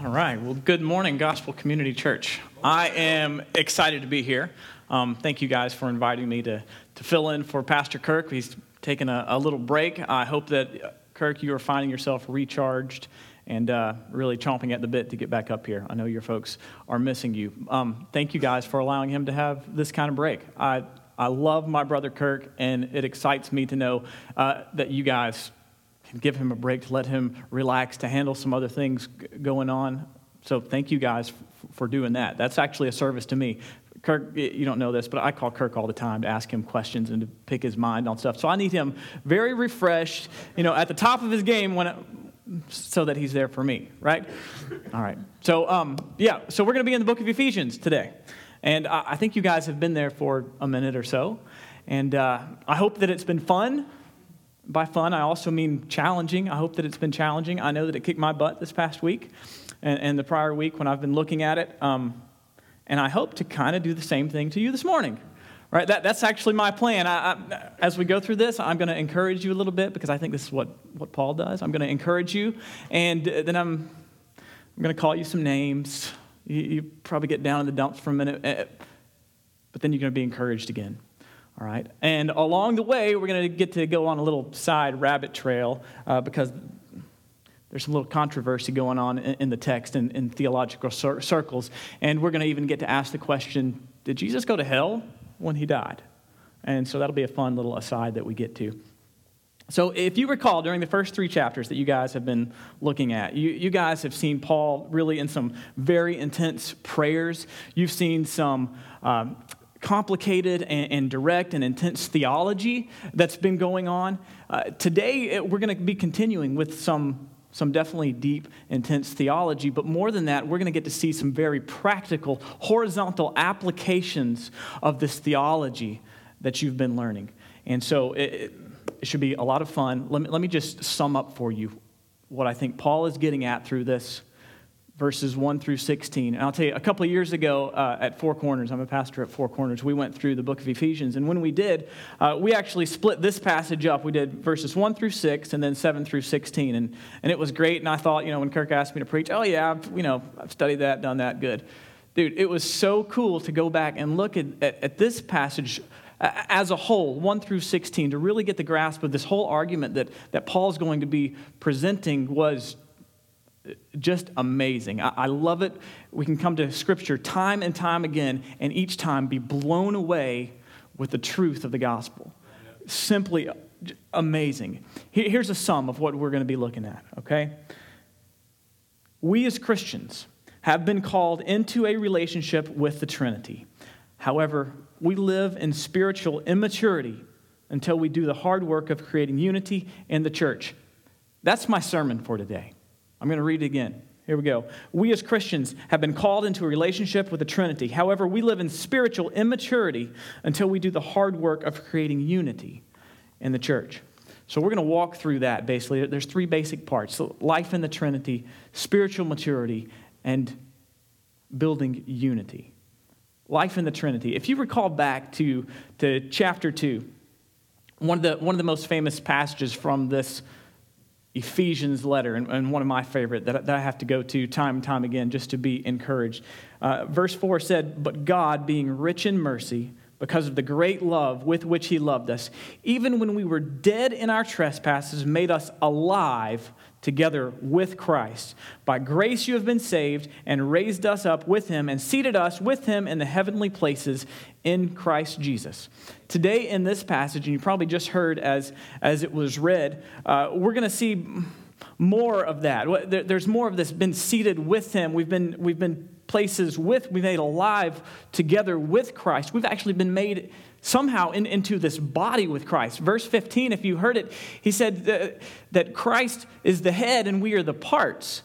All right. Well, good morning, Gospel Community Church. I am excited to be here. Um, thank you guys for inviting me to, to fill in for Pastor Kirk. He's taken a, a little break. I hope that, Kirk, you are finding yourself recharged and uh, really chomping at the bit to get back up here. I know your folks are missing you. Um, thank you guys for allowing him to have this kind of break. I, I love my brother Kirk, and it excites me to know uh, that you guys give him a break to let him relax, to handle some other things going on. So thank you guys for doing that. That's actually a service to me. Kirk, you don't know this, but I call Kirk all the time to ask him questions and to pick his mind on stuff. So I need him very refreshed, you know, at the top of his game when it, so that he's there for me, right? All right. So, um, yeah, so we're going to be in the book of Ephesians today. And I, I think you guys have been there for a minute or so. And uh, I hope that it's been fun by fun, I also mean challenging. I hope that it's been challenging. I know that it kicked my butt this past week and, and the prior week when I've been looking at it. Um, and I hope to kind of do the same thing to you this morning. Right? That, that's actually my plan. I, I, as we go through this, I'm going to encourage you a little bit because I think this is what, what Paul does. I'm going to encourage you, and then I'm, I'm going to call you some names. You, you probably get down in the dumps for a minute, eh, but then you're going to be encouraged again. All right. And along the way, we're going to get to go on a little side rabbit trail uh, because there's some little controversy going on in, in the text and in, theological cir- circles. And we're going to even get to ask the question Did Jesus go to hell when he died? And so that'll be a fun little aside that we get to. So, if you recall, during the first three chapters that you guys have been looking at, you, you guys have seen Paul really in some very intense prayers. You've seen some um, complicated and, and, direct and intense theology that's been going on. Uh, today, we're going to be continuing with some, some definitely deep, intense theology, but more than that, we're going to get to see some very practical, horizontal applications of this theology that you've been learning. And so it, it should be a lot of fun. Let me, let me just sum up for you what I think Paul is getting at through this verses 1 through 16. And I'll tell you, a couple of years ago uh, at Four Corners, I'm a pastor at Four Corners, we went through the book of Ephesians. And when we did, uh, we actually split this passage up. We did verses 1 through 6 and then 7 through 16. And, and it was great. And I thought, you know, when Kirk asked me to preach, oh, yeah, I've, you know, I've studied that, done that, good. Dude, it was so cool to go back and look at, at, at this passage as a whole, 1 through 16, to really get the grasp of this whole argument that, that Paul's going to be presenting was just amazing. I, I, love it. We can come to Scripture time and time again, and each time be blown away with the truth of the gospel. Simply amazing. Here's a sum of what we're going to be looking at, okay? We as Christians have been called into a relationship with the Trinity. However, we live in spiritual immaturity until we do the hard work of creating unity in the church. That's my sermon for today. I'm going to read it again. Here we go. We as Christians have been called into a relationship with the Trinity. However, we live in spiritual immaturity until we do the hard work of creating unity in the church. So we're going to walk through that basically. There's three basic parts life in the Trinity, spiritual maturity, and building unity. Life in the Trinity. If you recall back to, to chapter 2, one of, the, one of the most famous passages from this Ephesians letter, and, and, one of my favorite that, that I have to go to time and time again just to be encouraged. Uh, verse 4 said, But God, being rich in mercy, because of the great love with which He loved us, even when we were dead in our trespasses, made us alive together with Christ. By grace you have been saved, and raised us up with Him, and seated us with Him in the heavenly places in Christ Jesus. Today, in this passage, and you probably just heard as, as it was read, uh, we're going to see more of that. There's more of this been seated with Him. We've been, we've been places with, we've made alive together with Christ. We've actually been made somehow in, into this body with Christ. Verse 15, if you heard it, he said that, that Christ is the head and we are the parts.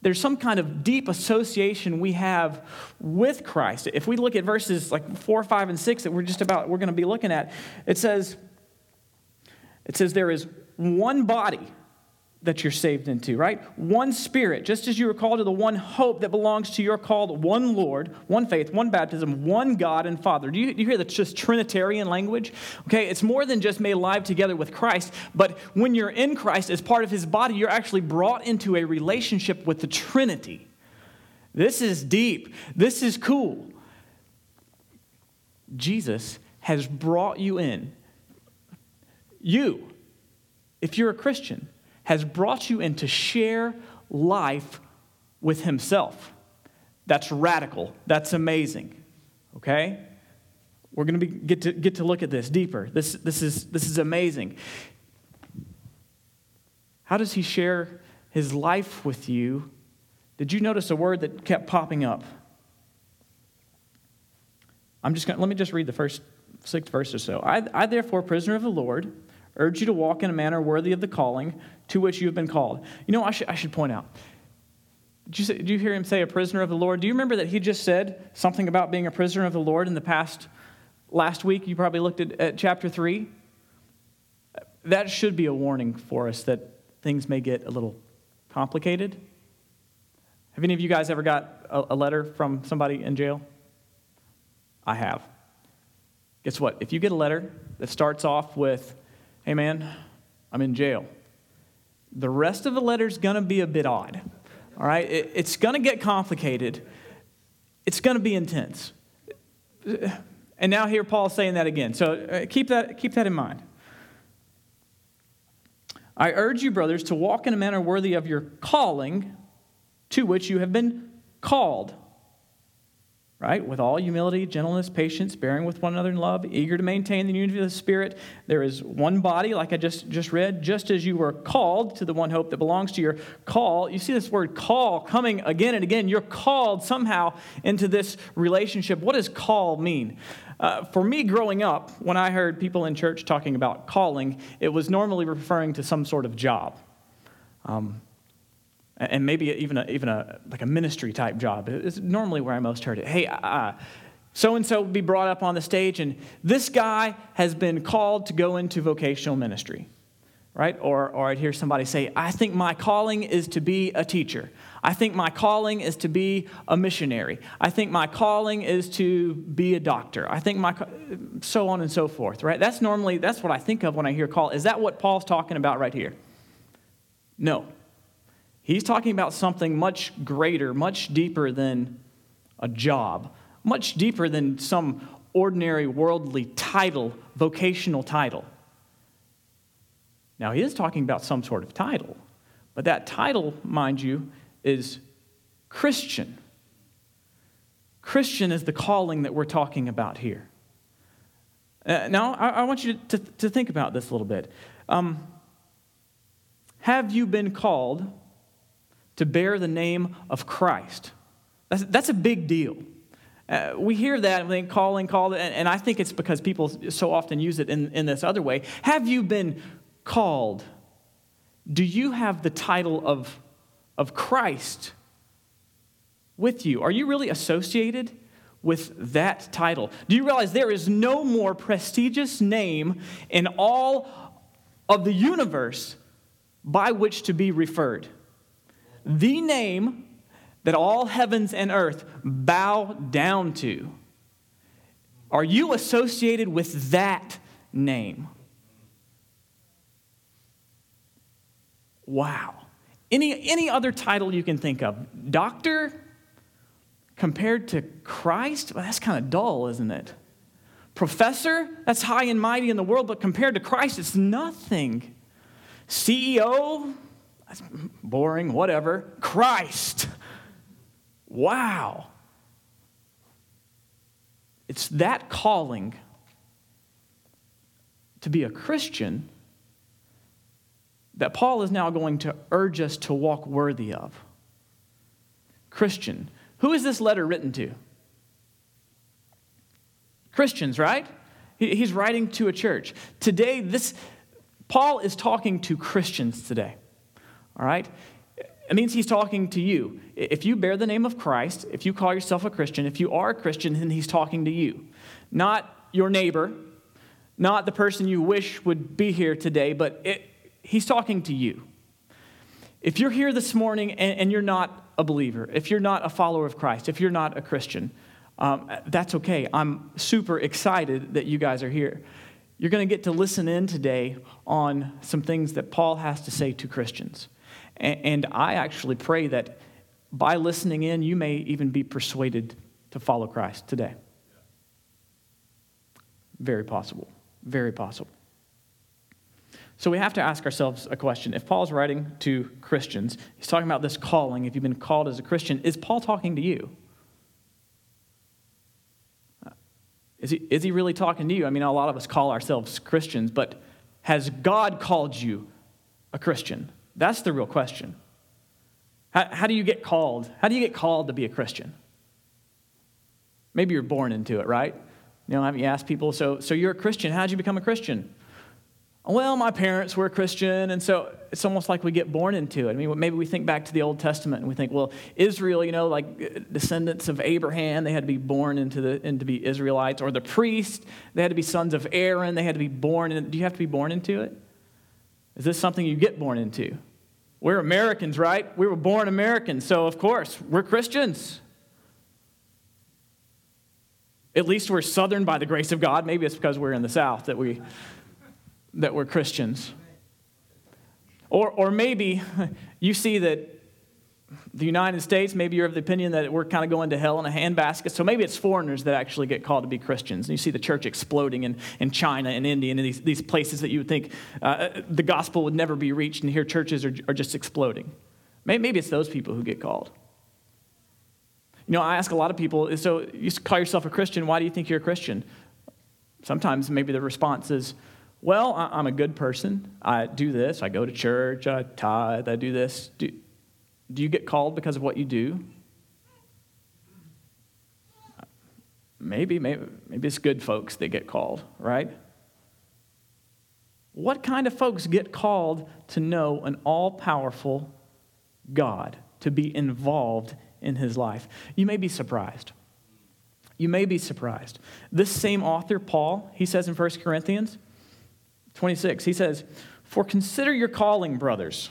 There's some kind of deep association we have with Christ. If we look at verses like 4, 5, and 6 that we're just about, we're going to be looking at, it says, it says there is one body that you're saved into, right? One spirit, just as you were called to the one hope that belongs to your called one Lord, one faith, one baptism, one God and Father. Do you, do you hear that's just Trinitarian language? Okay, it's more than just made alive together with Christ, but when you're in Christ as part of his body, you're actually brought into a relationship with the Trinity. This is deep. This is cool. Jesus has brought you in. You, if you're a Christian, has brought you in to share life with Himself. That's radical. That's amazing. Okay? We're going to get to get to look at this deeper. This, this, is, this is amazing. How does he share his life with you? Did you notice a word that kept popping up? I'm just going let me just read the first six verses or so. I, I, therefore, prisoner of the Lord, urge you to walk in a manner worthy of the calling to which you have been called. You know, I should, I should point out. Did you, say, did you hear him say a prisoner of the Lord? Do you remember that he just said something about being a prisoner of the Lord in the past last week? You probably looked at, at chapter 3. That should be a warning for us that things may get a little complicated. Have any of you guys ever got a, a letter from somebody in jail? I have. Guess what? If you get a letter that starts off with, hey man, I'm in jail, the rest of the letter is going to be a bit odd. All right? It, it's going to get complicated. It's going to be intense. And now here Paul's saying that again. So uh, keep that, keep that in mind. I urge you, brothers, to walk in a manner worthy of your calling to which you have been called right? With all humility, gentleness, patience, bearing with one another in love, eager to maintain the unity of the Spirit. There is one body, like I just, just read, just as you were called to the one hope that belongs to your call. You see this word call coming again and again. You're called somehow into this relationship. What does call mean? Uh, for me, growing up, when I heard people in church talking about calling, it was normally referring to some sort of job. Um, and maybe even a, even a like a ministry type job. It's normally where I most heard it. Hey, so and so be brought up on the stage, and this guy has been called to go into vocational ministry, right? Or, or I'd hear somebody say, I think my calling is to be a teacher. I think my calling is to be a missionary. I think my calling is to be a doctor. I think my, so on and so forth, right? That's normally, that's what I think of when I hear call. Is that what Paul's talking about right here? No. He's talking about something much greater, much deeper than a job, much deeper than some ordinary worldly title, vocational title. Now, he is talking about some sort of title, but that title, mind you, is Christian. Christian is the calling that we're talking about here. Uh, now, I, I, want you to, to, think about this a little bit. Um, have you been called to bear the name of Christ. That's, that's a big deal. Uh, we hear that and think calling, call, and, and I think it's because people so often use it in, in this other way. Have you been called? Do you have the title of, of Christ with you? Are you really associated with that title? Do you realize there is no more prestigious name in all of the universe by which to be referred? The name that all heavens and earth bow down to. Are you associated with that name? Wow. Any, any other title you can think of? Doctor compared to Christ? Well, that's kind of dull, isn't it? Professor? That's high and mighty in the world, but compared to Christ, it's nothing. CEO? That's boring, whatever. Christ. Wow. It's that calling to be a Christian that Paul is now going to urge us to walk worthy of. Christian. Who is this letter written to? Christians, right? He's writing to a church. Today, this Paul is talking to Christians today all right? It means he's talking to you. If you bear the name of Christ, if you call yourself a Christian, if you are a Christian, then he's talking to you. Not your neighbor, not the person you wish would be here today, but it, he's talking to you. If you're here this morning and, and, you're not a believer, if you're not a follower of Christ, if you're not a Christian, um, that's okay. I'm super excited that you guys are here. You're going to get to listen in today on some things that Paul has to say to Christians. And I actually pray that by listening in, you may even be persuaded to follow Christ today. Very possible. Very possible. So we have to ask ourselves a question. If Paul's writing to Christians, he's talking about this calling. If you've been called as a Christian, is Paul talking to you? Uh, is he, is he really talking to you? I mean, a lot of us call ourselves Christians, but has God called you a Christian? That's the real question. How, how do you get called? How do you get called to be a Christian? Maybe you're born into it, right? You know, haven't you asked people, so, so you're a Christian, how'd you become a Christian? well, my parents were Christian, and so it's almost like we get born into it. I mean, maybe we think back to the Old Testament and we think, well, Israel, you know, like uh, descendants of Abraham, they had to be born into the into be Israelites, or the priest, they had to be sons of Aaron, they had to be born. In, do you have to be born into it? Is this something you get born into? We're Americans, right? We were born Americans, so of course we're Christians. At least we're Southern by the grace of God. Maybe it's because we're in the South that we that we're Christians. Or, or maybe you see that the United States, maybe you're of the opinion that we're kind of going to hell in a handbasket. So maybe it's foreigners that actually get called to be Christians. And you see the church exploding in, in China and India and these, these places that you would think uh, the gospel would never be reached, and here churches are, are just exploding. Maybe, maybe it's those people who get called. You know, I ask a lot of people, so you call yourself a Christian, why do you think you're a Christian? Sometimes maybe the response is, well, I'm a good person. I do this. I go to church. I tithe. I do this. Do, do you get called because of what you do? Maybe, maybe, maybe it's good folks that get called, right? What kind of folks get called to know an all powerful God, to be involved in his life? You may be surprised. You may be surprised. This same author, Paul, he says in 1 Corinthians, 26, he says, For consider your calling, brothers.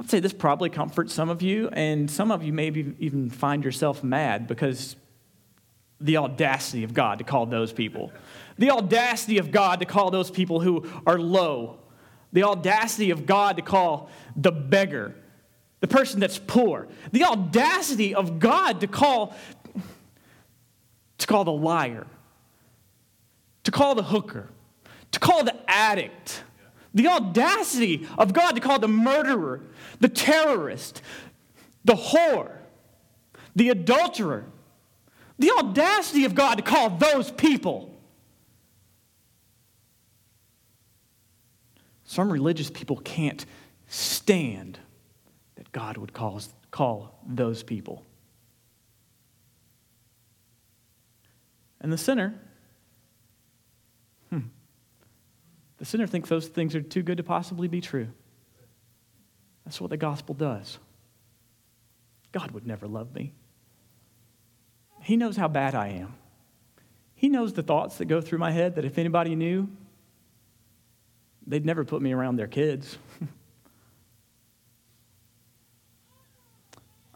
I'd say this probably comforts some of you, and some of you maybe even find yourself mad because the audacity of God to call those people, the audacity of God to call those people who are low, the audacity of God to call the beggar, the person that's poor, the audacity of God to call to call the liar, to call the hooker, to call the addict, the audacity of God to call the murderer, the terrorist, the whore, the adulterer. The audacity of God to call those people. Some religious people can't stand that God would call, call those people. And the sinner The sinner thinks those things are too good to possibly be true. That's what the gospel does. God would never love me. He knows how bad I am. He knows the thoughts that go through my head that if anybody knew, they'd never put me around their kids.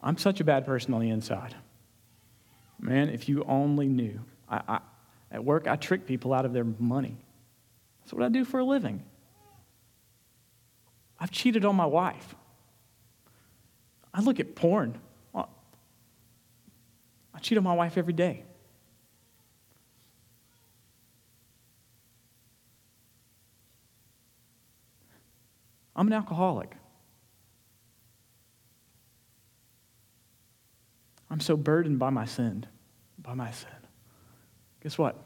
I'm such a bad person on the inside. Man, if you only knew. I, I, at work, I trick people out of their money. That's what I do for a living. I've cheated on my wife. I look at porn. I cheat on my wife every day. I'm an alcoholic. I'm so burdened by my sin, by my sin. Guess what?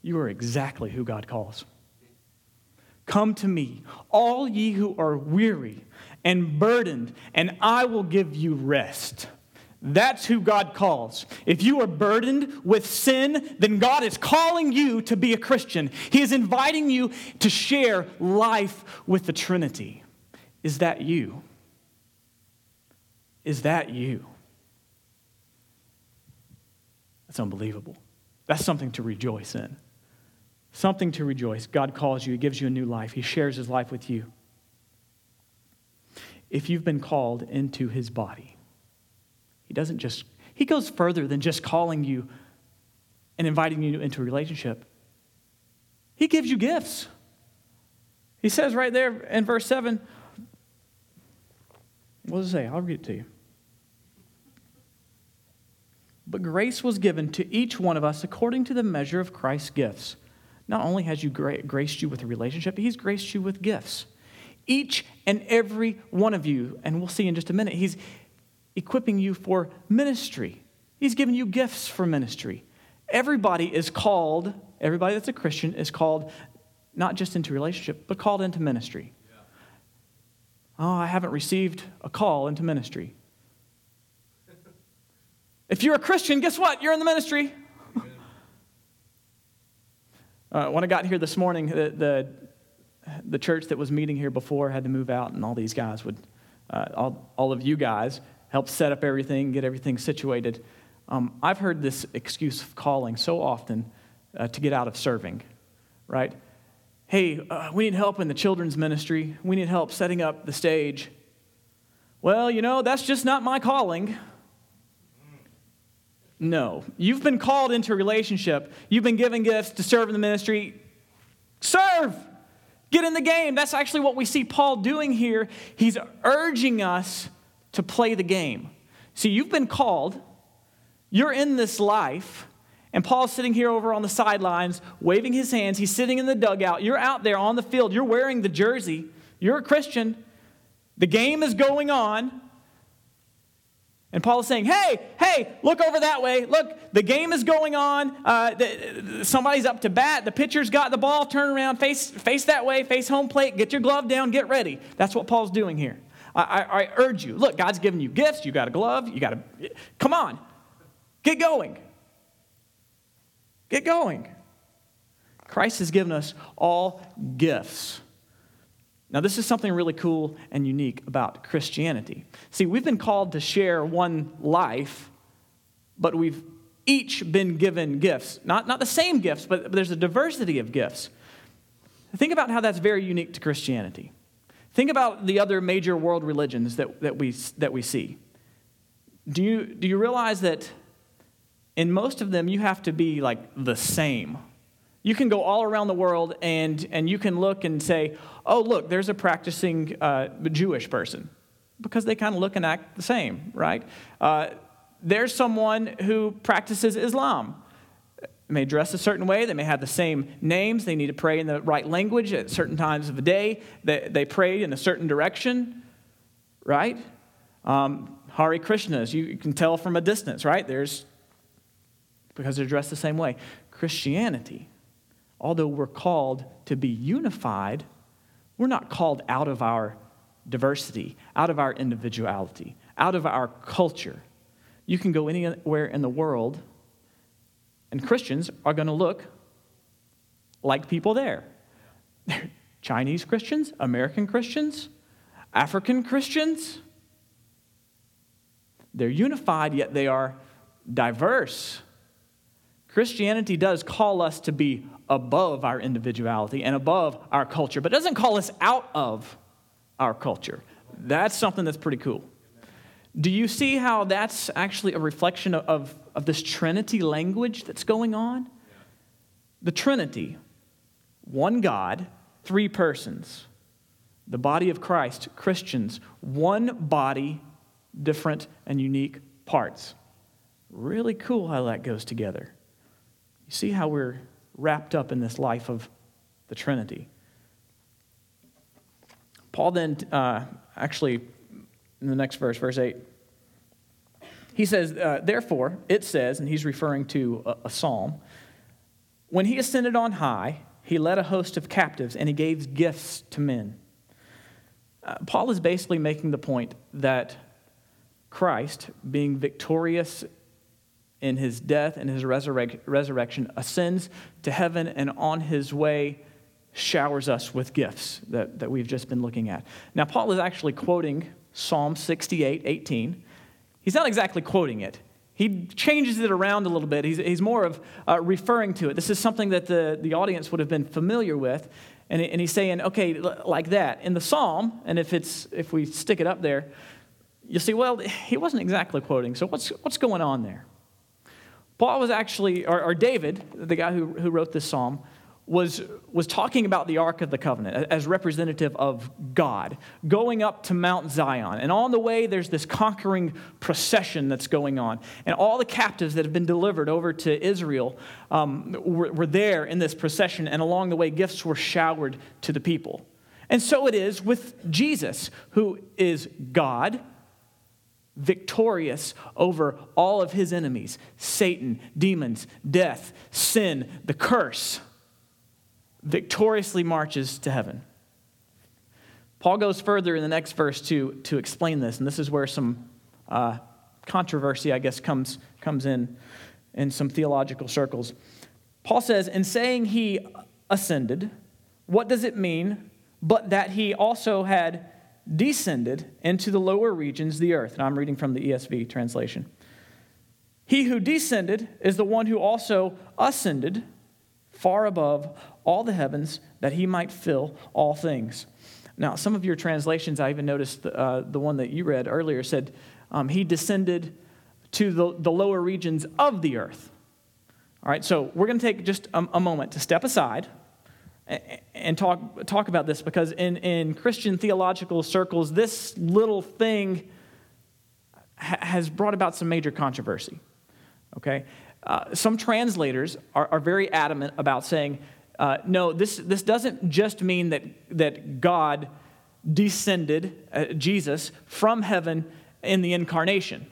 You are exactly who God calls. Come to me, all ye who are weary and burdened, and I will give you rest. That's who God calls. If you are burdened with sin, then God is calling you to be a Christian. He is inviting you to share life with the Trinity. Is that you? Is that you? That's unbelievable. That's something to rejoice in. Something to rejoice. God calls you, He gives you a new life, He shares His life with you. If you've been called into His body, He doesn't just, He goes further than just calling you and inviting you into a relationship. He gives you gifts. He says right there in verse 7, what does it say? I'll read it to you. But grace was given to each one of us according to the measure of Christ's gifts. Not only has you gra- graced you with a relationship, but he's graced you with gifts. Each and every one of you, and we'll see in just a minute, he's equipping you for ministry. He's given you gifts for ministry. Everybody is called, everybody that's a Christian is called not just into relationship, but called into ministry. Yeah. Oh, I haven't received a call into ministry. if you're a Christian, guess what? You're in the ministry. Uh, when I got here this morning, the, the, the, church that was meeting here before had to move out, and all these guys would, uh, all, all of you guys, help set up everything, get everything situated. Um, I've heard this excuse of calling so often uh, to get out of serving, right? hey, uh, we need help in the children's ministry. We need help setting up the stage. Well, you know, that's just not my calling. No. You've been called into a relationship, you've been given gifts to serve in the ministry. Serve! Get in the game. That's actually what we see Paul doing here. He's urging us to play the game. See, you've been called, you're in this life. And Paul's sitting here over on the sidelines, waving his hands. He's sitting in the dugout. You're out there on the field. You're wearing the jersey. You're a Christian. The game is going on. And Paul is saying, hey, hey, look over that way. Look, the game is going on. Uh, the, somebody's up to bat. The pitcher's got the ball. Turn around, face, face that way, face home plate. Get your glove down, get ready. That's what Paul's doing here. I, I, I urge you. Look, God's given you gifts. You got a glove. You got a. Come on, get going. Get going. Christ has given us all gifts. Now, this is something really cool and unique about Christianity. See, we've been called to share one life, but we've each been given gifts. Not, not the same gifts, but, but there's a diversity of gifts. Think about how that's very unique to Christianity. Think about the other major world religions that, that, we, that we see. Do you, do you realize that in most of them, you have to be like the same. You can go all around the world and, and you can look and say, oh, look, there's a practicing uh, Jewish person because they kind of look and act the same, right? Uh, there's someone who practices Islam. They may dress a certain way, they may have the same names, they need to pray in the right language at certain times of the day, they, they pray in a certain direction, right? Um, Hare Krishnas, you can tell from a distance, right? There's because they're dressed the same way. Christianity, although we're called to be unified, we're not called out of our diversity, out of our individuality, out of our culture. You can go anywhere in the world, and Christians are going to look like people there. Chinese Christians, American Christians, African Christians. They're unified, yet they are diverse. Christianity does call us to be above our individuality and above our culture, but doesn't call us out of our culture. That's something that's pretty cool. Do you see how that's actually a reflection of, of, of this Trinity language that's going on? The Trinity, one God, three persons. The body of Christ, Christians, one body, different and unique parts. Really cool how that goes together. You see how we're wrapped up in this life of the Trinity. Paul then, uh, actually, in the next verse, verse 8, he says, uh, Therefore, it says, and he's referring to a, a psalm, when he ascended on high, he led a host of captives and he gave gifts to men. Uh, Paul is basically making the point that Christ, being victorious in his death and his resurrec- resurrection, ascends to heaven, and on his way showers us with gifts that, that we've just been looking at. Now, Paul is actually quoting Psalm 68 18. He's not exactly quoting it, he changes it around a little bit. He's, he's more of uh, referring to it. This is something that the, the audience would have been familiar with. And, and he's saying, okay, like that. In the psalm, and if, it's, if we stick it up there, you'll see, well, he wasn't exactly quoting. So what's, what's going on there? Paul was actually, or, or David, the guy who, who wrote this psalm, was, was talking about the Ark of the Covenant as representative of God, going up to Mount Zion. And on the way, there's this conquering procession that's going on. And all the captives that have been delivered over to Israel um, were, were there in this procession. And along the way, gifts were showered to the people. And so it is with Jesus, who is God, victorious over all of his enemies Satan, demons, death, sin, the curse victoriously marches to heaven. Paul goes further in the next verse to, to explain this, and this is where some uh, controversy, I guess, comes, comes in in some theological circles. Paul says, In saying he ascended, what does it mean but that he also had descended into the lower regions, of the earth? And I'm reading from the ESV translation. He who descended is the one who also ascended far above all the heavens that he might fill all things. Now, some of your translations, I even noticed uh, the one that you read earlier said, um, He descended to the, the lower regions of the earth. All right, so we're going to take just a, a, moment to step aside and talk, talk about this because in, in Christian theological circles, this little thing ha- has brought about some major controversy. Okay? Uh, some translators are, are very adamant about saying uh, no, this, this doesn't just mean that, that God descended, uh, Jesus, from heaven in the incarnation.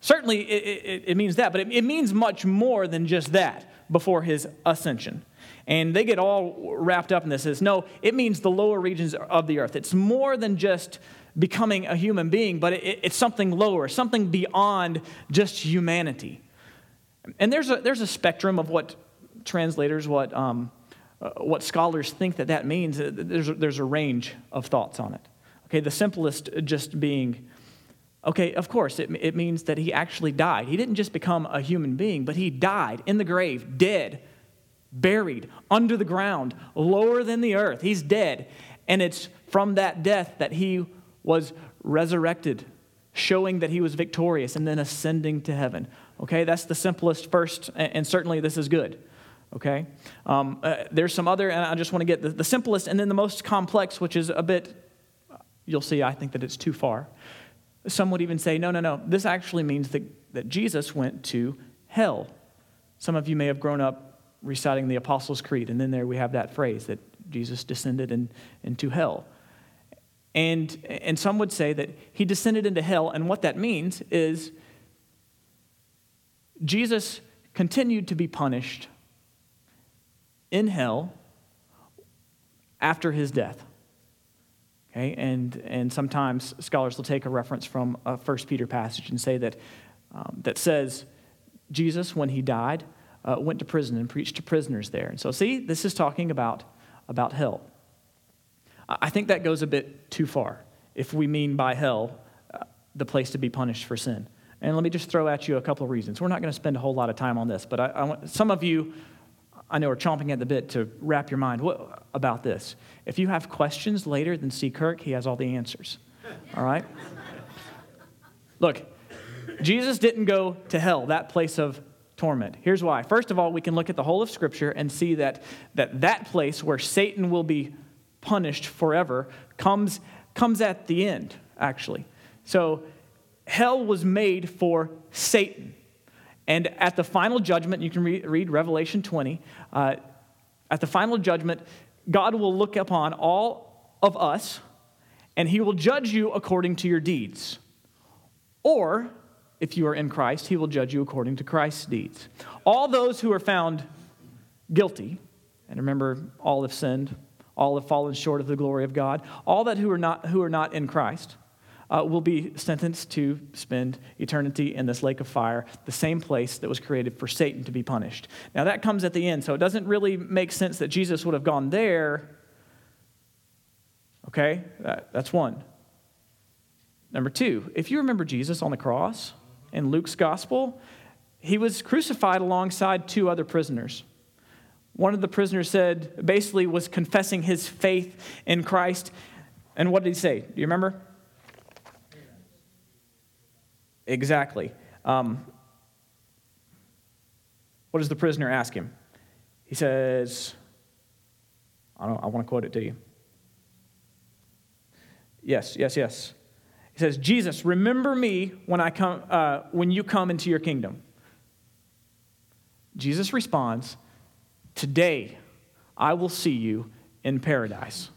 Certainly, it, it, it means that, but it, it, means much more than just that before his ascension. And they get all wrapped up in this as no, it means the lower regions of the earth. It's more than just becoming a human being, but it's something lower, something beyond just humanity. And there's a, there's a spectrum of what translators, what um, uh, what scholars think that that means, there's a, there's a range of thoughts on it. Okay, the simplest just being, okay, of course, it, it means that he actually died. He didn't just become a human being, but he died in the grave, dead, buried under the ground, lower than the earth. He's dead. And it's from that death that he was resurrected, showing that he was victorious and then ascending to heaven. Okay, that's the simplest first, and certainly this is good okay? Um, uh, there's some other, and I just want to get the, the simplest and then the most complex, which is a bit, you'll see, I think that it's too far. Some would even say, no, no, no, this actually means that, that Jesus went to hell. Some of you may have grown up reciting the Apostles' Creed, and then there we have that phrase that Jesus descended in, into hell. And, and some would say that he descended into hell, and what that means is Jesus continued to be punished in hell after his death. Okay, and, and sometimes scholars will take a reference from a First Peter passage and say that, um, that says Jesus, when he died, uh, went to prison and preached to prisoners there. And so, see, this is talking about, about hell. I think that goes a bit too far if we mean by hell uh, the place to be punished for sin. And let me just throw at you a couple of reasons. We're not going to spend a whole lot of time on this, but I, I want, some of you I know are chomping at the bit to wrap your mind what, about this. If you have questions later, then see Kirk. He has all the answers. All right? Look, Jesus didn't go to hell, that place of torment. Here's why. First of all, we can look at the whole of Scripture and see that that, that place where Satan will be punished forever comes, comes at the end, actually. So, hell was made for Satan. And at the final judgment, you can read, read Revelation 20. Uh, at the final judgment, God will look upon all of us and he will judge you according to your deeds. Or, if you are in Christ, he will judge you according to Christ's deeds. All those who are found guilty, and remember, all have sinned, all have fallen short of the glory of God, all that who are not, who are not in Christ, uh, will be sentenced to spend eternity in this lake of fire, the same place that was created for Satan to be punished. Now, that comes at the end, so it doesn't really make sense that Jesus would have gone there. Okay, that, that's one. Number two, if you remember Jesus on the cross in Luke's gospel, he was crucified alongside two other prisoners. One of the prisoners said, basically, was confessing his faith in Christ. And what did he say? Do you remember? Exactly. Um, what does the prisoner ask him? He says, I, don't, I want to quote it to you. Yes, yes, yes. He says, Jesus, remember me when, I come, uh, when you come into your kingdom. Jesus responds, Today I will see you in paradise.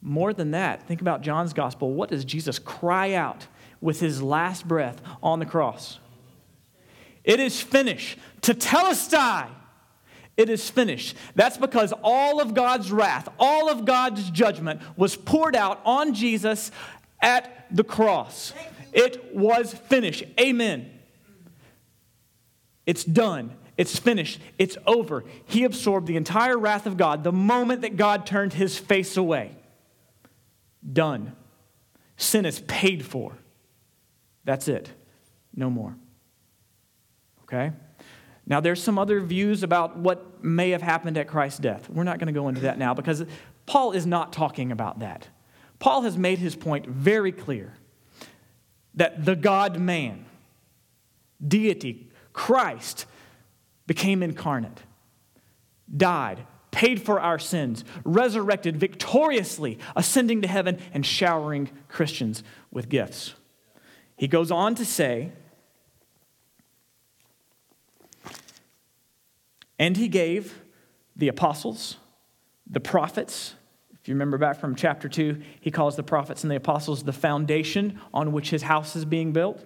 More than that, think about John's gospel. What does Jesus cry out with his last breath on the cross? It is finished. To Tetelestai. It is finished. That's because all of God's wrath, all of God's judgment was poured out on Jesus at the cross. It was finished. Amen. It's done. It's finished. It's over. He absorbed the entire wrath of God the moment that God turned his face away. Done. Sin is paid for. That's it. No more. Okay? Now, there's some other views about what may have happened at Christ's death. We're not going to go into that now because Paul is not talking about that. Paul has made his point very clear that the God man, deity, Christ, became incarnate, died, paid for our sins, resurrected victoriously, ascending to heaven, and showering Christians with gifts. He goes on to say, And he gave the apostles, the prophets. If you remember back from chapter 2, he calls the prophets and the apostles the foundation on which his house is being built.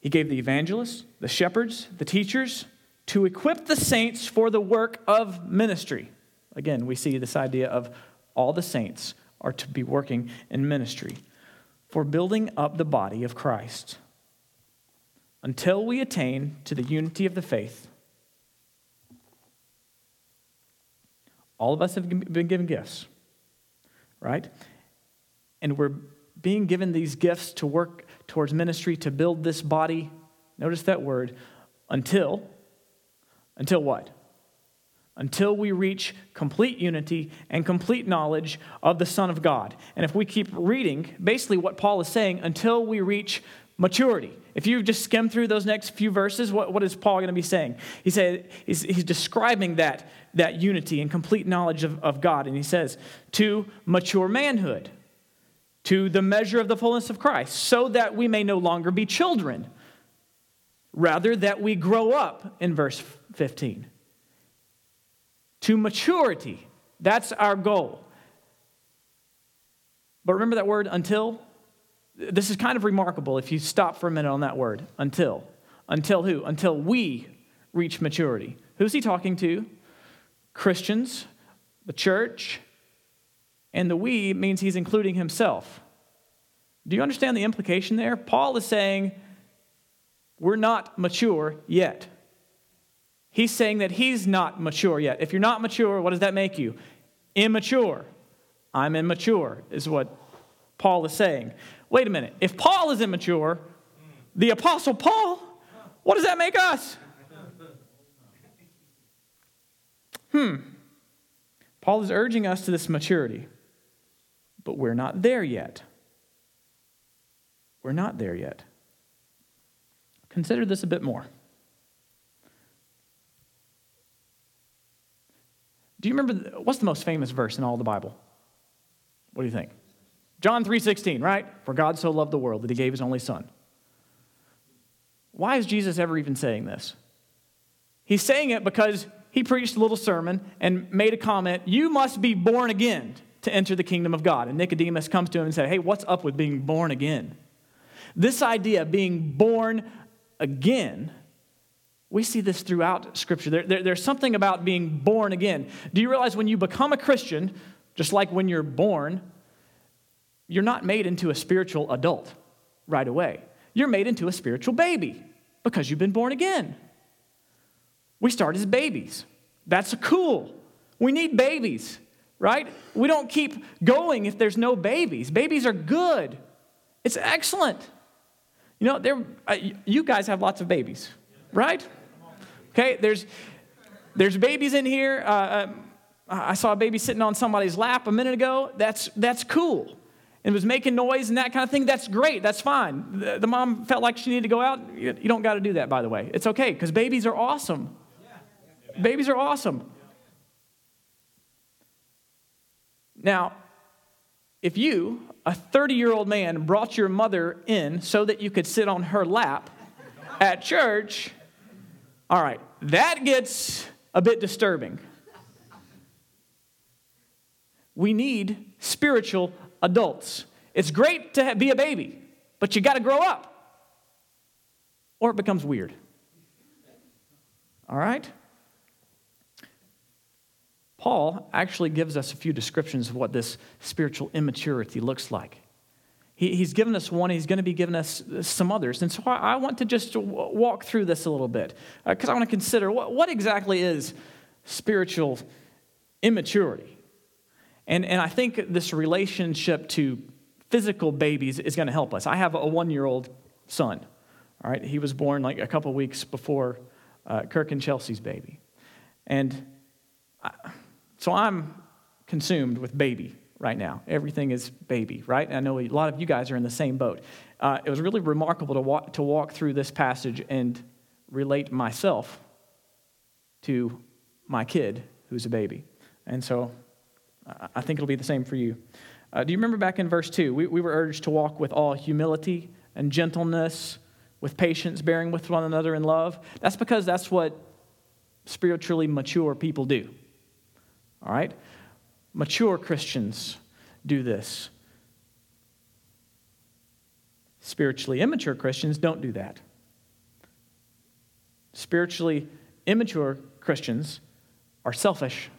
He gave the evangelists, the shepherds, the teachers to equip the saints for the work of ministry. Again, we see this idea of all the saints are to be working in ministry for building up the body of Christ until we attain to the unity of the faith All of us have been given gifts, right? And we're being given these gifts to work towards ministry to build this body. Notice that word until, until what? Until we reach complete unity and complete knowledge of the Son of God. And if we keep reading, basically what Paul is saying, until we reach maturity. If you just skim through those next few verses, what, what is Paul going to be saying? He said he's, he's describing that, that unity and complete knowledge of, of God. And he says, to mature manhood, to the measure of the fullness of Christ, so that we may no longer be children, rather that we grow up, in verse 15. To maturity. That's our goal. But remember that word until? This is kind of remarkable if you stop for a minute on that word, until. Until who? Until we reach maturity. Who's he talking to? Christians, the church, and the we means he's including himself. Do you understand the implication there? Paul is saying, we're not mature yet. He's saying that he's not mature yet. If you're not mature, what does that make you? Immature. I'm immature, is what Paul is saying wait a minute, if Paul is immature, the Apostle Paul, what does that make us? Hmm. Paul is urging us to this maturity, but we're not there yet. We're not there yet. Consider this a bit more. Do you remember what's the most famous verse in all the Bible? What do you think? John 3:16, right? For God so loved the world that he gave his only son. Why is Jesus ever even saying this? He's saying it because he preached a little sermon and made a comment, "You must be born again to enter the kingdom of God." And Nicodemus comes to him and said, "Hey, what's up with being born again?" This idea of being born again we see this throughout Scripture. There, there, there's something about being born again. Do you realize when you become a Christian, just like when you're born, you're not made into a spiritual adult right away. You're made into a spiritual baby because you've been born again. We start as babies. That's cool. We need babies, right? We don't keep going if there's no babies. Babies are good, it's excellent. You know, you guys have lots of babies, right? Okay, there's, there's babies in here. Uh, uh, I saw a baby sitting on somebody's lap a minute ago. That's, that's cool. And was making noise and that kind of thing. That's great. That's fine. The, the mom felt like she needed to go out. You, you don't got to do that, by the way. It's okay because babies are awesome. Babies are awesome. Now, if you, a 30 year old man, brought your mother in so that you could sit on her lap at church, all right, that gets a bit disturbing. We need spiritual adults. It's great to be a baby, but you got to grow up or it becomes weird. All right? Paul actually gives us a few descriptions of what this spiritual immaturity looks like. He, he's given us one, he's going to be giving us some others. And so I, I want to just walk through this a little bit because uh, I want to consider what, what exactly is spiritual immaturity. And, and I think this relationship to physical babies is going to help us. I have a one year old son. All right, he was born like a couple weeks before uh, Kirk and Chelsea's baby. And I, so I'm consumed with baby right now. Everything is baby, right? I know a lot of you guys are in the same boat. Uh, it was really remarkable to walk, to walk through this passage and relate myself to my kid who's a baby. And so I think it'll be the same for you. Uh, do you remember back in verse 2? We, we were urged to walk with all humility and gentleness, with patience, bearing with one another in love. That's because that's what spiritually mature people do. All right? Mature Christians do this. Spiritually immature Christians don't do that. Spiritually immature Christians are selfish.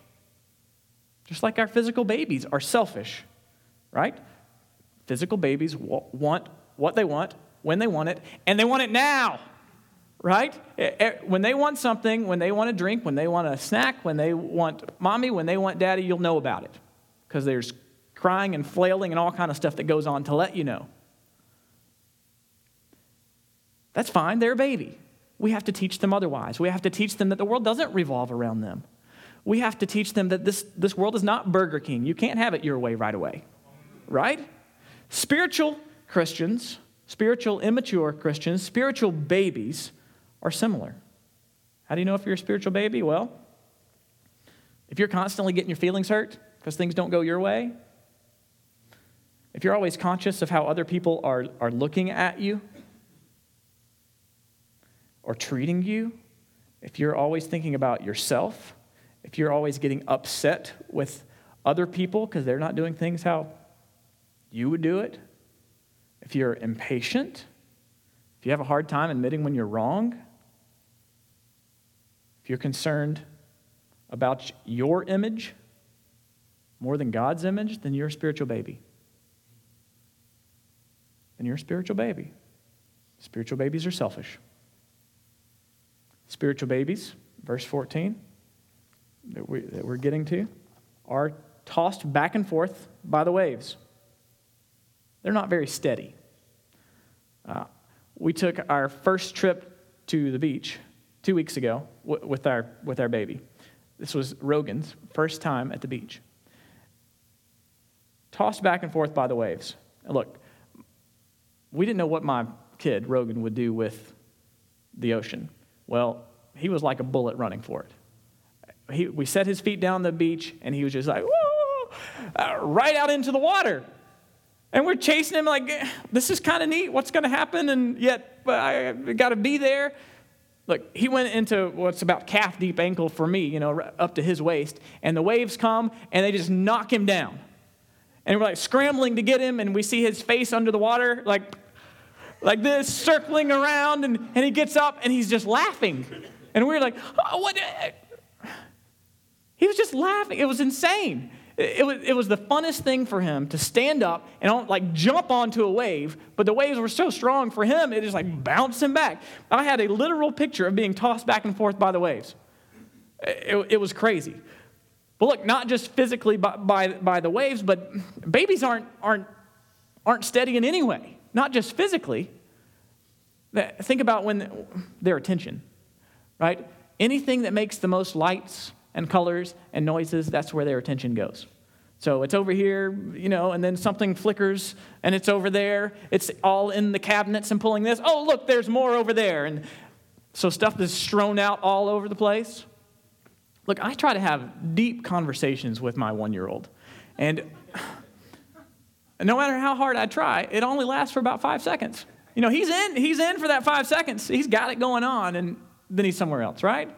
Just like our physical babies are selfish, right? Physical babies want what they want, when they want it, and they want it now right? Eh, eh, when they want something, when they want a drink, when they want a snack, when they want mommy, when they want daddy, you'll know about it because there's crying and flailing and all kind of stuff that goes on to let you know. That's fine, they're a baby. We have to teach them otherwise. We have to teach them that the world doesn't revolve around them. We have to teach them that this, this world is not Burger King. You can't have it your way right away, right? Spiritual Christians, spiritual immature Christians, spiritual babies are similar. How do you know if you're a spiritual baby? Well, if you're constantly getting your feelings hurt because things don't go your way, if you're always conscious of how other people are, are looking at you or treating you, if you're always thinking about yourself, if you're always getting upset with other people because they're not doing things how you would do it, if you're impatient, if you have a hard time admitting when you're wrong, if you're concerned about your image more than God's image, then you're a spiritual baby. Then you're a spiritual baby. Spiritual babies are selfish. Spiritual babies, verse 14, that, we, that we're getting to, are tossed back and forth by the waves. They're not very steady. Uh, we took our first trip to the beach two weeks ago with our, with our baby. This was Rogan's first time at the beach. Tossed back and forth by the waves. And look, we didn't know what my kid, Rogan, would do with the ocean. Well, he was like a bullet running for it. He, we set his feet down the beach, and he was just like, uh, right out into the water. And we're chasing him like, this is kind of neat. What's going to happen? And yet, I got to be there. Look, he went into what's about calf deep ankle for me, you know, up to his waist, and the waves come and they just knock him down. And we're like scrambling to get him, and we see his face under the water, like, like this, circling around, and, and he gets up and he's just laughing. And we we're like, oh, what? He was just laughing. It was insane. It was, it was the funnest thing for him to stand up and like jump onto a wave, but the waves were so strong for him, it just like bounced him back. I had a literal picture of being tossed back and forth by the waves. It, it was crazy. But look, not just physically by, by, by the waves, but babies aren't, aren't, aren't steady in any way, not just physically. Think about when their attention, right? Anything that makes the most lights and colors and noises, that's where their attention goes. So it's over here, you know, and then something flickers and it's over there. It's all in the cabinets and pulling this. Oh, look, there's more over there. And so stuff is strewn out all over the place. Look, I try to have deep conversations with my one year old. And no matter how hard I try, it only lasts for about five seconds. You know, he's in, he's in for that five seconds. He's got it going on, and then he's somewhere else, right?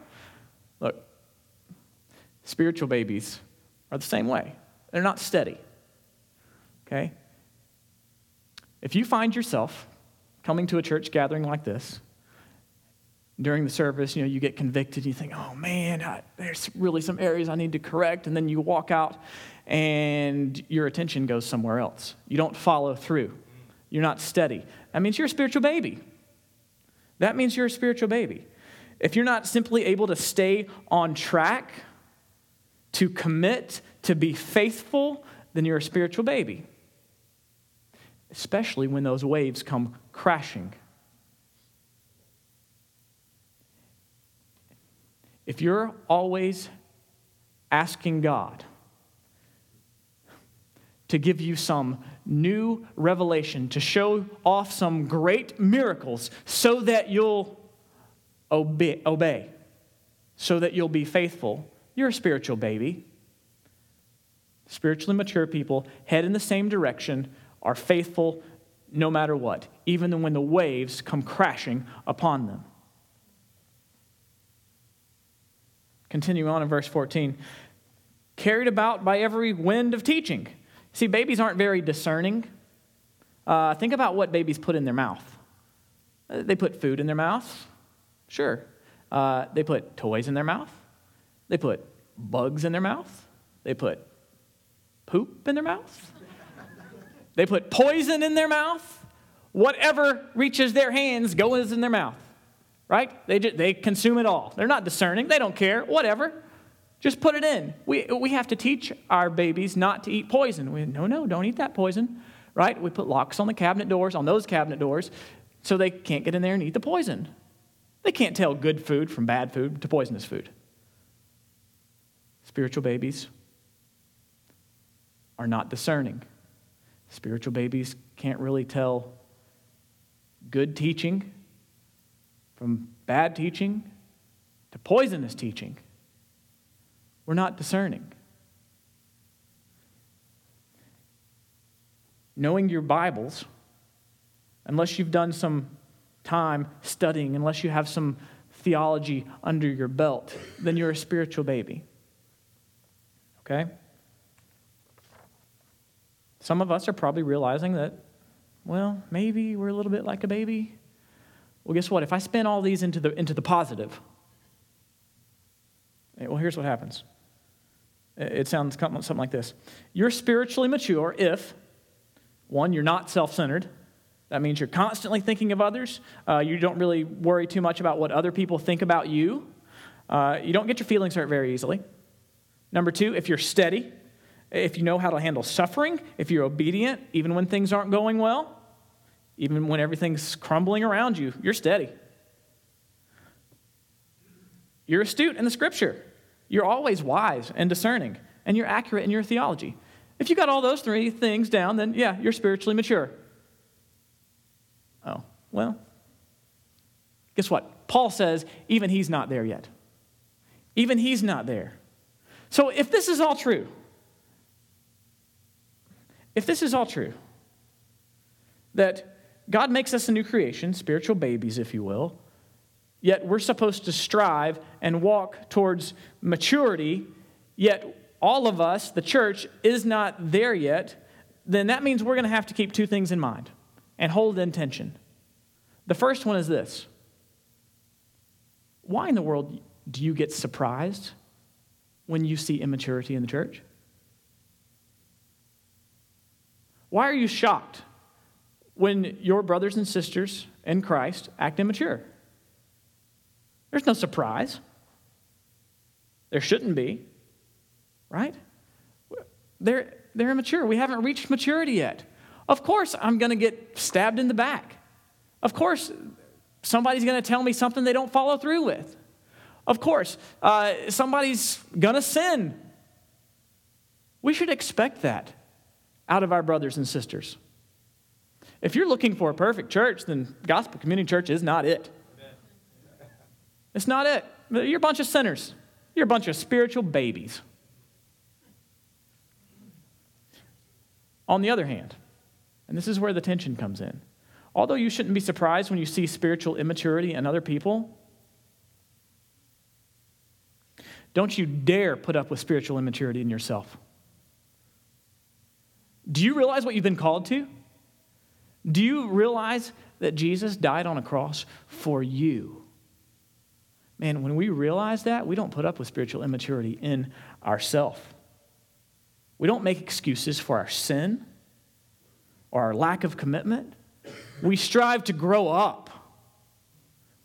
Spiritual babies are the same way. They're not steady. Okay? If you find yourself coming to a church gathering like this, during the service, you know, you get convicted, you think, oh man, I, there's really some areas I need to correct, and then you walk out and your attention goes somewhere else. You don't follow through. You're not steady. That means you're a spiritual baby. That means you're a spiritual baby. If you're not simply able to stay on track, to commit, to be faithful, then you're a spiritual baby. Especially when those waves come crashing. If you're always asking God to give you some new revelation, to show off some great miracles so that you'll obey, obey, so that you'll be faithful, you're a spiritual baby. Spiritually mature people head in the same direction, are faithful no matter what, even when the waves come crashing upon them. Continue on in verse 14. Carried about by every wind of teaching. See, babies aren't very discerning. Uh, think about what babies put in their mouth. Uh, they put food in their mouth, sure. Uh, they put toys in their mouth. They put bugs in their mouth. They put poop in their mouth. they put poison in their mouth. Whatever reaches their hands goes in their mouth right? They, just, they consume it all. They're not discerning, they don't care, whatever. Just put it in. We, we have to teach our babies not to eat poison. We, no, no, don't eat that poison, right? We put locks on the cabinet doors, on those cabinet doors, so they can't get in there and eat the poison. They can't tell good food from bad food to poisonous food. Spiritual babies are not discerning. Spiritual babies can't really tell good teaching from bad teaching to poisonous teaching. We're not discerning. Knowing your Bibles, unless you've done some time studying, unless you have some theology under your belt, then you're a spiritual baby. Okay? Some of us are probably realizing that, well, maybe we're a little bit like a baby. Well, guess what? If I spin all these into the, into the positive, eh, well, here's what happens. It sounds something like this You're spiritually mature if, one, you're not self centered. That means you're constantly thinking of others. Uh, you don't really worry too much about what other people think about you. Uh, you don't get your feelings hurt very easily. Number two, if you're steady, if you know how to handle suffering, if you're obedient, even when things aren't going well. Even when everything's crumbling around you, you're steady. You're astute in the scripture. You're always wise and discerning, and you're accurate in your theology. If you got all those three things down, then yeah, you're spiritually mature. Oh, well, guess what? Paul says even he's not there yet. Even he's not there. So if this is all true, if this is all true, that God makes us a new creation, spiritual babies, if you will, yet we're supposed to strive and walk towards maturity, yet all of us, the church, is not there yet, then that means we're going to have to keep two things in mind and hold in tension. The first one is this Why in the world do you get surprised when you see immaturity in the church? Why are you shocked when your brothers and sisters in Christ act immature. There's no surprise. There shouldn't be, right? They're, they're immature. We haven't reached maturity yet. Of course, I'm going to get stabbed in the back. Of course, Somebody's going to tell me something they don't follow through with. Of course, uh, somebody's going to sin. We should expect that out of our brothers and sisters. If you're looking for a perfect church, then Gospel Community Church is not it. It's not it. You're a bunch of sinners, you're a bunch of spiritual babies. On the other hand, and this is where the tension comes in, although you shouldn't be surprised when you see spiritual immaturity in other people, don't you dare put up with spiritual immaturity in yourself. Do you realize what you've been called to? Do you realize that Jesus died on a cross for you? Man, when we realize that, we don't put up with spiritual immaturity in ourselves. We don't make excuses for our sin or our lack of commitment. We strive to grow up.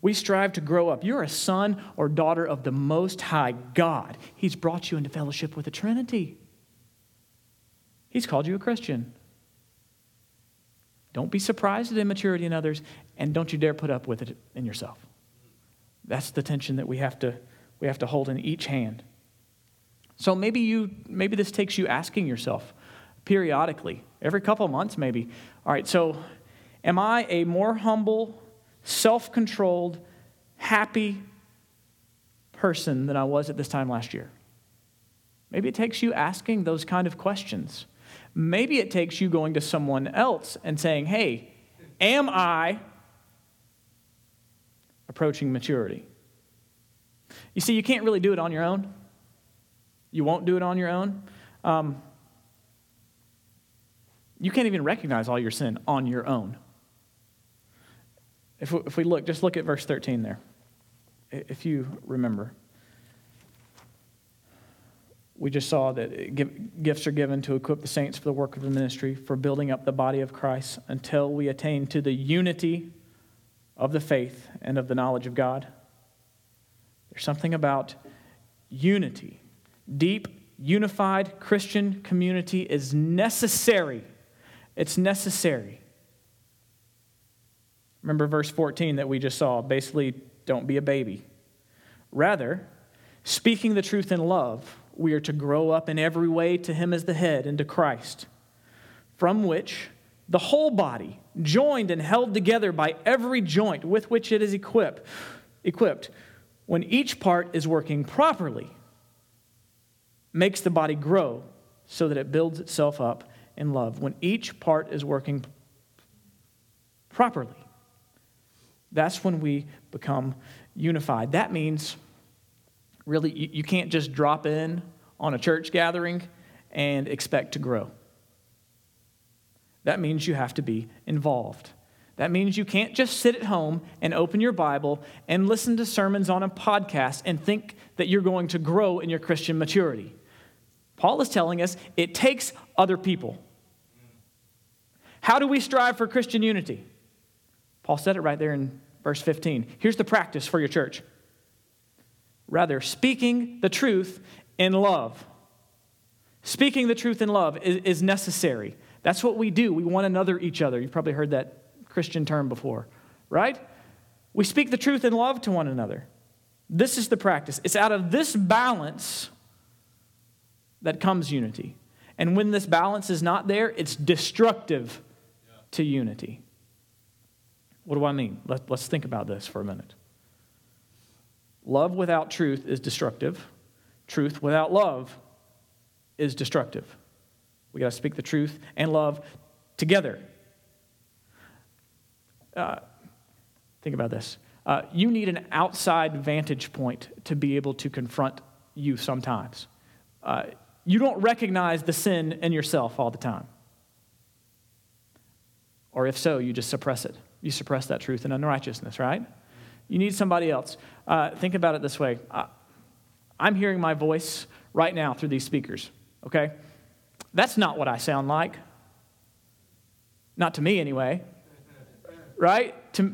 We strive to grow up. You're a son or daughter of the Most High God. He's brought you into fellowship with the Trinity. He's called you a Christian. Don't be surprised at immaturity in others, and don't you dare put up with it in yourself. That's the tension that we have to, we have to hold in each hand. So maybe you maybe this takes you asking yourself periodically, every couple months maybe. All right, so am I a more humble, self-controlled, happy person than I was at this time last year? Maybe it takes you asking those kind of questions. Maybe it takes you going to someone else and saying, "Hey, am I approaching maturity?" You see, you can't really do it on your own. You won't do it on your own. Um, you can't even recognize all your sin on your own. If we, if we look, just look at verse 13 there, if you remember. We just saw that gifts are given to equip the saints for the work of the ministry, for building up the body of Christ until we attain to the unity of the faith and of the knowledge of God. There's something about unity deep, unified Christian community is necessary. It's necessary. Remember verse 14 that we just saw. Basically, don't be a baby. Rather, speaking the truth in love, we are to grow up in every way to Him as the head, and to Christ, from which the whole body, joined and held together by every joint with which it is equipped, equipped, when each part is working properly, makes the body grow so that it builds itself up in love. When each part is working properly, that's when we become unified. That means really you can't just drop in on a church gathering and expect to grow. That means you have to be involved. That means you can't just sit at home and open your Bible and listen to sermons on a podcast and think that you're going to grow in your Christian maturity. Paul is telling us it takes other people. How do we strive for Christian unity? Paul said it right there in verse 15. Here's the practice for your church. Rather, speaking the truth in love. Speaking the truth in love is, is necessary. That's what we do. We want another each other. You've probably heard that Christian term before, right? We speak the truth in love to one another. This is the practice. It's out of this balance that comes unity. And when this balance is not there, it's destructive to unity. What do I mean? Let, us think about this for a minute. Love without truth is destructive. Truth without love is destructive. We got to speak the truth and love together. Uh, think about this. Uh, you need an outside vantage point to be able to confront you sometimes. Uh, you don't recognize the sin in yourself all the time. Or if so, you just suppress it. You suppress that truth and unrighteousness, right? You need somebody else. Uh, think about it this way I'm hearing my voice right now through these speakers, okay? That's not what I sound like. Not to me, anyway. Right? To,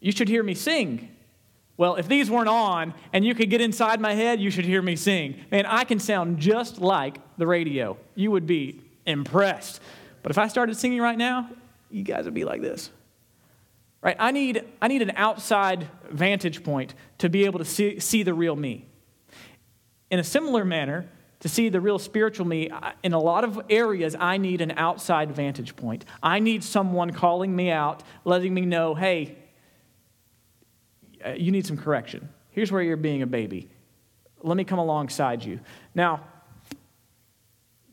you should hear me sing. Well, if these weren't on and you could get inside my head, you should hear me sing. Man, I can sound just like the radio. You would be impressed. But if I started singing right now, you guys would be like this. Right? I need, I need an outside vantage point to be able to see, see the real me. In a similar manner, to see the real spiritual me, in a lot of areas, I need an outside vantage point. I need someone calling me out, letting me know, hey, uh, you need some correction. Here's where you're being a baby. Let me come alongside you. Now,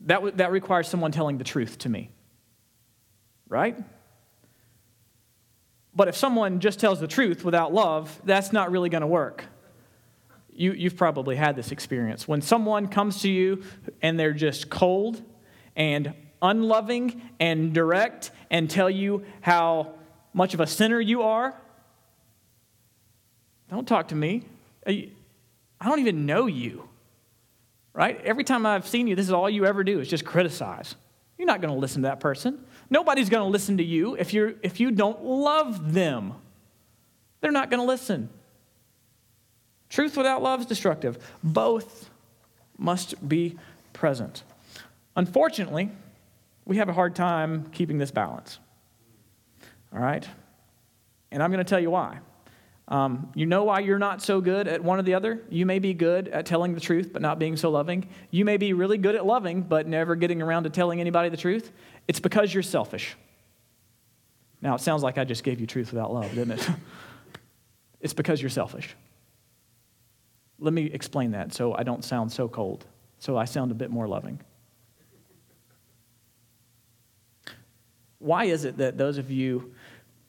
that, w- that requires someone telling the truth to me, right? But if someone just tells the truth without love, that's not really going to work. You, you've probably had this experience. When someone comes to you and they're just cold and unloving and direct and tell you how much of a sinner you are, don't talk to me. I don't even know you. Right? Every time I've seen you, this is all you ever do is just criticize. You're not going to listen to that person. Nobody's going to listen to you if, you're, if you don't love them. They're not going to listen. Truth without love is destructive. Both must be present. Unfortunately, we have a hard time keeping this balance. All right? And I'm going to tell you why. Um, you know why you're not so good at one or the other? You may be good at telling the truth, but not being so loving. You may be really good at loving, but never getting around to telling anybody the truth. It's because you're selfish. Now, it sounds like I just gave you truth without love, didn't it? it's because you're selfish. Let me explain that so I don't sound so cold, so I sound a bit more loving. Why is it that those of you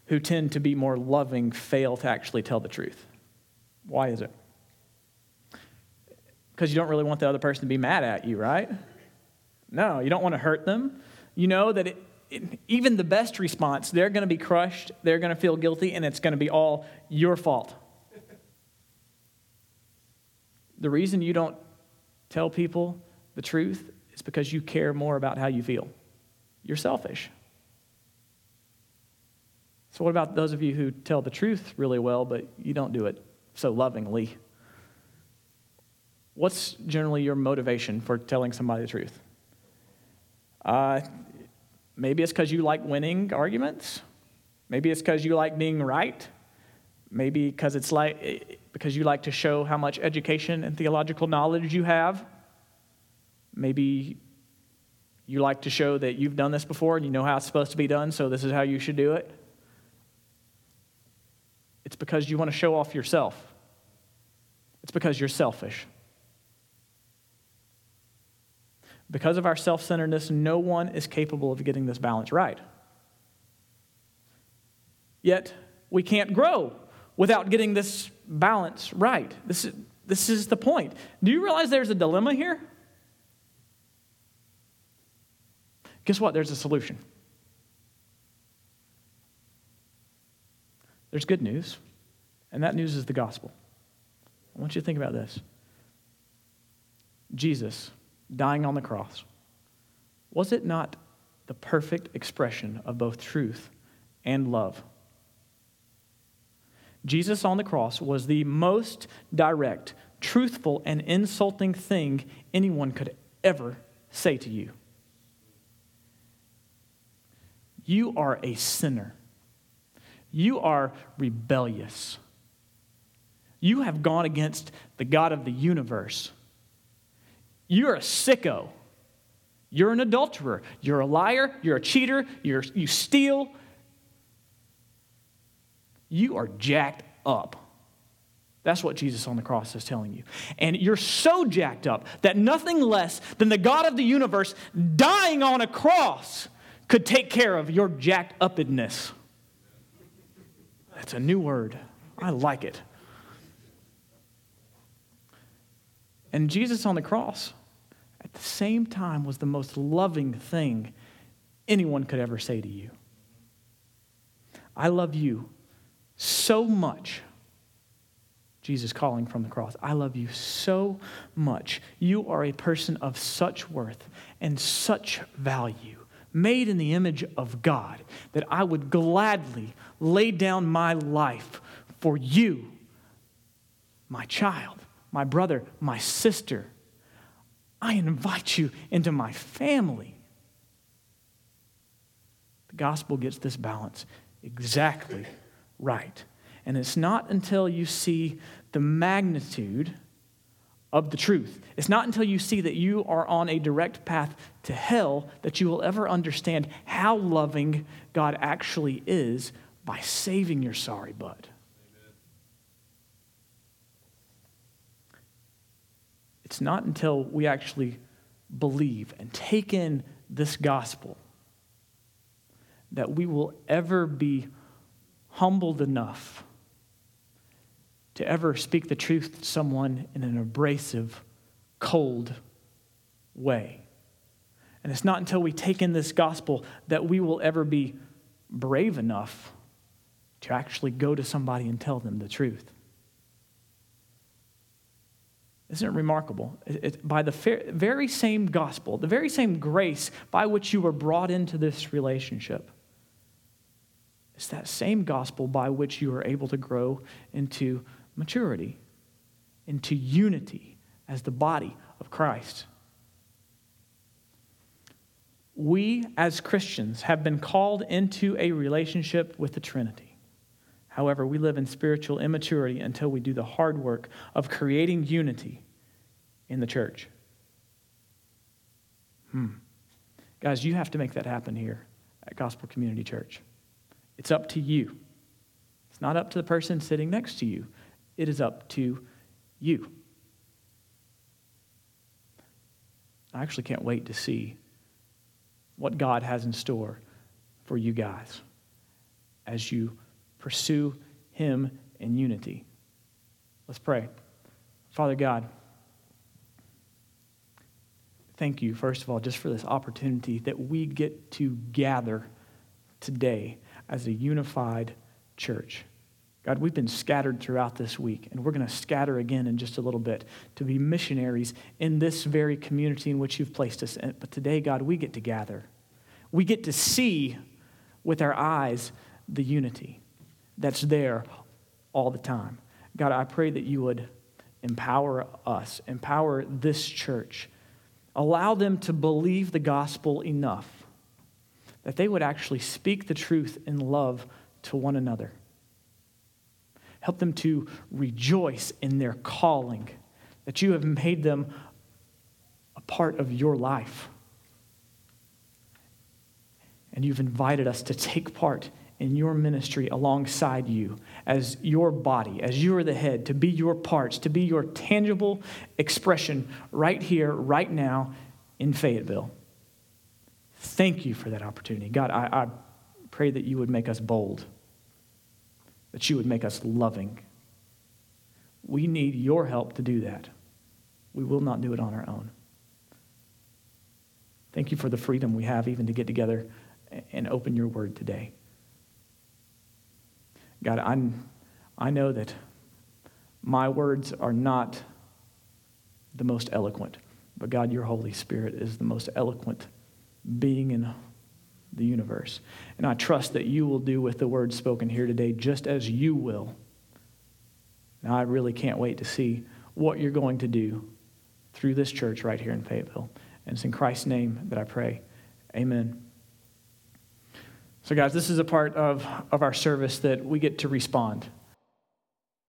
who tend to be more loving fail to actually tell the truth. Why is it? Because you don't really want the other person to be mad at you, right? No, you don't want to hurt them. You know that it, it, even the best response, they're going to be crushed, they're going to feel guilty, and it's going to be all your fault. The reason you don't tell people the truth is because you care more about how you feel. You're selfish. So, what about those of you who tell the truth really well, but you don't do it so lovingly? What's generally your motivation for telling somebody the truth? Uh, maybe it's because you like winning arguments. Maybe it's because you like being right. Maybe because it's like because you like to show how much education and theological knowledge you have. Maybe you like to show that you've done this before and you know how it's supposed to be done, so this is how you should do it. It's because you want to show off yourself. It's because you're selfish. Because of our self centeredness, no one is capable of getting this balance right. Yet, we can't grow without getting this balance right. This is, this is the point. Do you realize there's a dilemma here? Guess what? There's a solution. There's good news, and that news is the gospel. I want you to think about this Jesus dying on the cross, was it not the perfect expression of both truth and love? Jesus on the cross was the most direct, truthful, and insulting thing anyone could ever say to you. You are a sinner. You are rebellious. You have gone against the God of the universe. You're a sicko. You're an adulterer. You're a liar. You're a cheater. You're, you steal. You are jacked up. That's what Jesus on the cross is telling you. And you're so jacked up that nothing less than the God of the universe dying on a cross could take care of your jacked upness. That's a new word. I like it. And Jesus on the cross, at the same time, was the most loving thing anyone could ever say to you. I love you so much. Jesus calling from the cross. I love you so much. You are a person of such worth and such value made in the image of God, that I would gladly lay down my life for you, my child, my brother, my sister. I invite you into my family. The gospel gets this balance exactly right. And it's not until you see the magnitude of the truth. It's not until you see that you are on a direct path to hell that you will ever understand how loving God actually is by saving your sorry bud. It's not until we actually believe and take in this gospel that we will ever be humbled enough to ever speak the truth to someone in an abrasive, cold way. And it's not until we take in this gospel that we will ever be brave enough to actually go to somebody and tell them the truth. Isn't it remarkable? It, it, by the very same gospel, the very same grace by which you were brought into this relationship, it's that same gospel by which you are able to grow into maturity, into unity as the body of Christ. We, as Christians, have been called into a relationship with the Trinity. However, we live in spiritual immaturity until we do the hard work of creating unity in the church. Hmm. Guys, you have to make that happen here at Gospel Community Church. It's up to you. It's not up to the person sitting next to you. It is up to you. I actually can't wait to see what God has in store for you guys as you pursue Him in unity. Let's pray. Father God, thank you, first of all, just for this opportunity that we get to gather today as a unified church. God, we've been scattered throughout this week, and we're going to scatter again in just a little bit to be missionaries in this very community in which you've placed us. But today, God, we get to gather. We get to see with our eyes the unity that's there all the time. God, I pray that you would empower us, empower this church, allow them to believe the gospel enough that they would actually speak the truth in love to one another Help them to rejoice in their calling, that you have made them a part of your life. And you've invited us to take part in your ministry alongside you as your body, as you are the head, to be your parts, to be your tangible expression right here, right now in Fayetteville. Thank you for that opportunity. God, I, I pray that you would make us bold that you would make us loving. We need your help to do that. We will not do it on our own. Thank you for the freedom we have even to get together and open your word today. God, i I know that my words are not the most eloquent, but God, your Holy Spirit is the most eloquent being in the universe. And I trust that you will do with the words spoken here today just as you will. Now, I really can't wait to see what you're going to do through this church right here in Fayetteville. And it's in Christ's name that I pray. Amen. So, guys, this is a part of, of our service that we get to respond.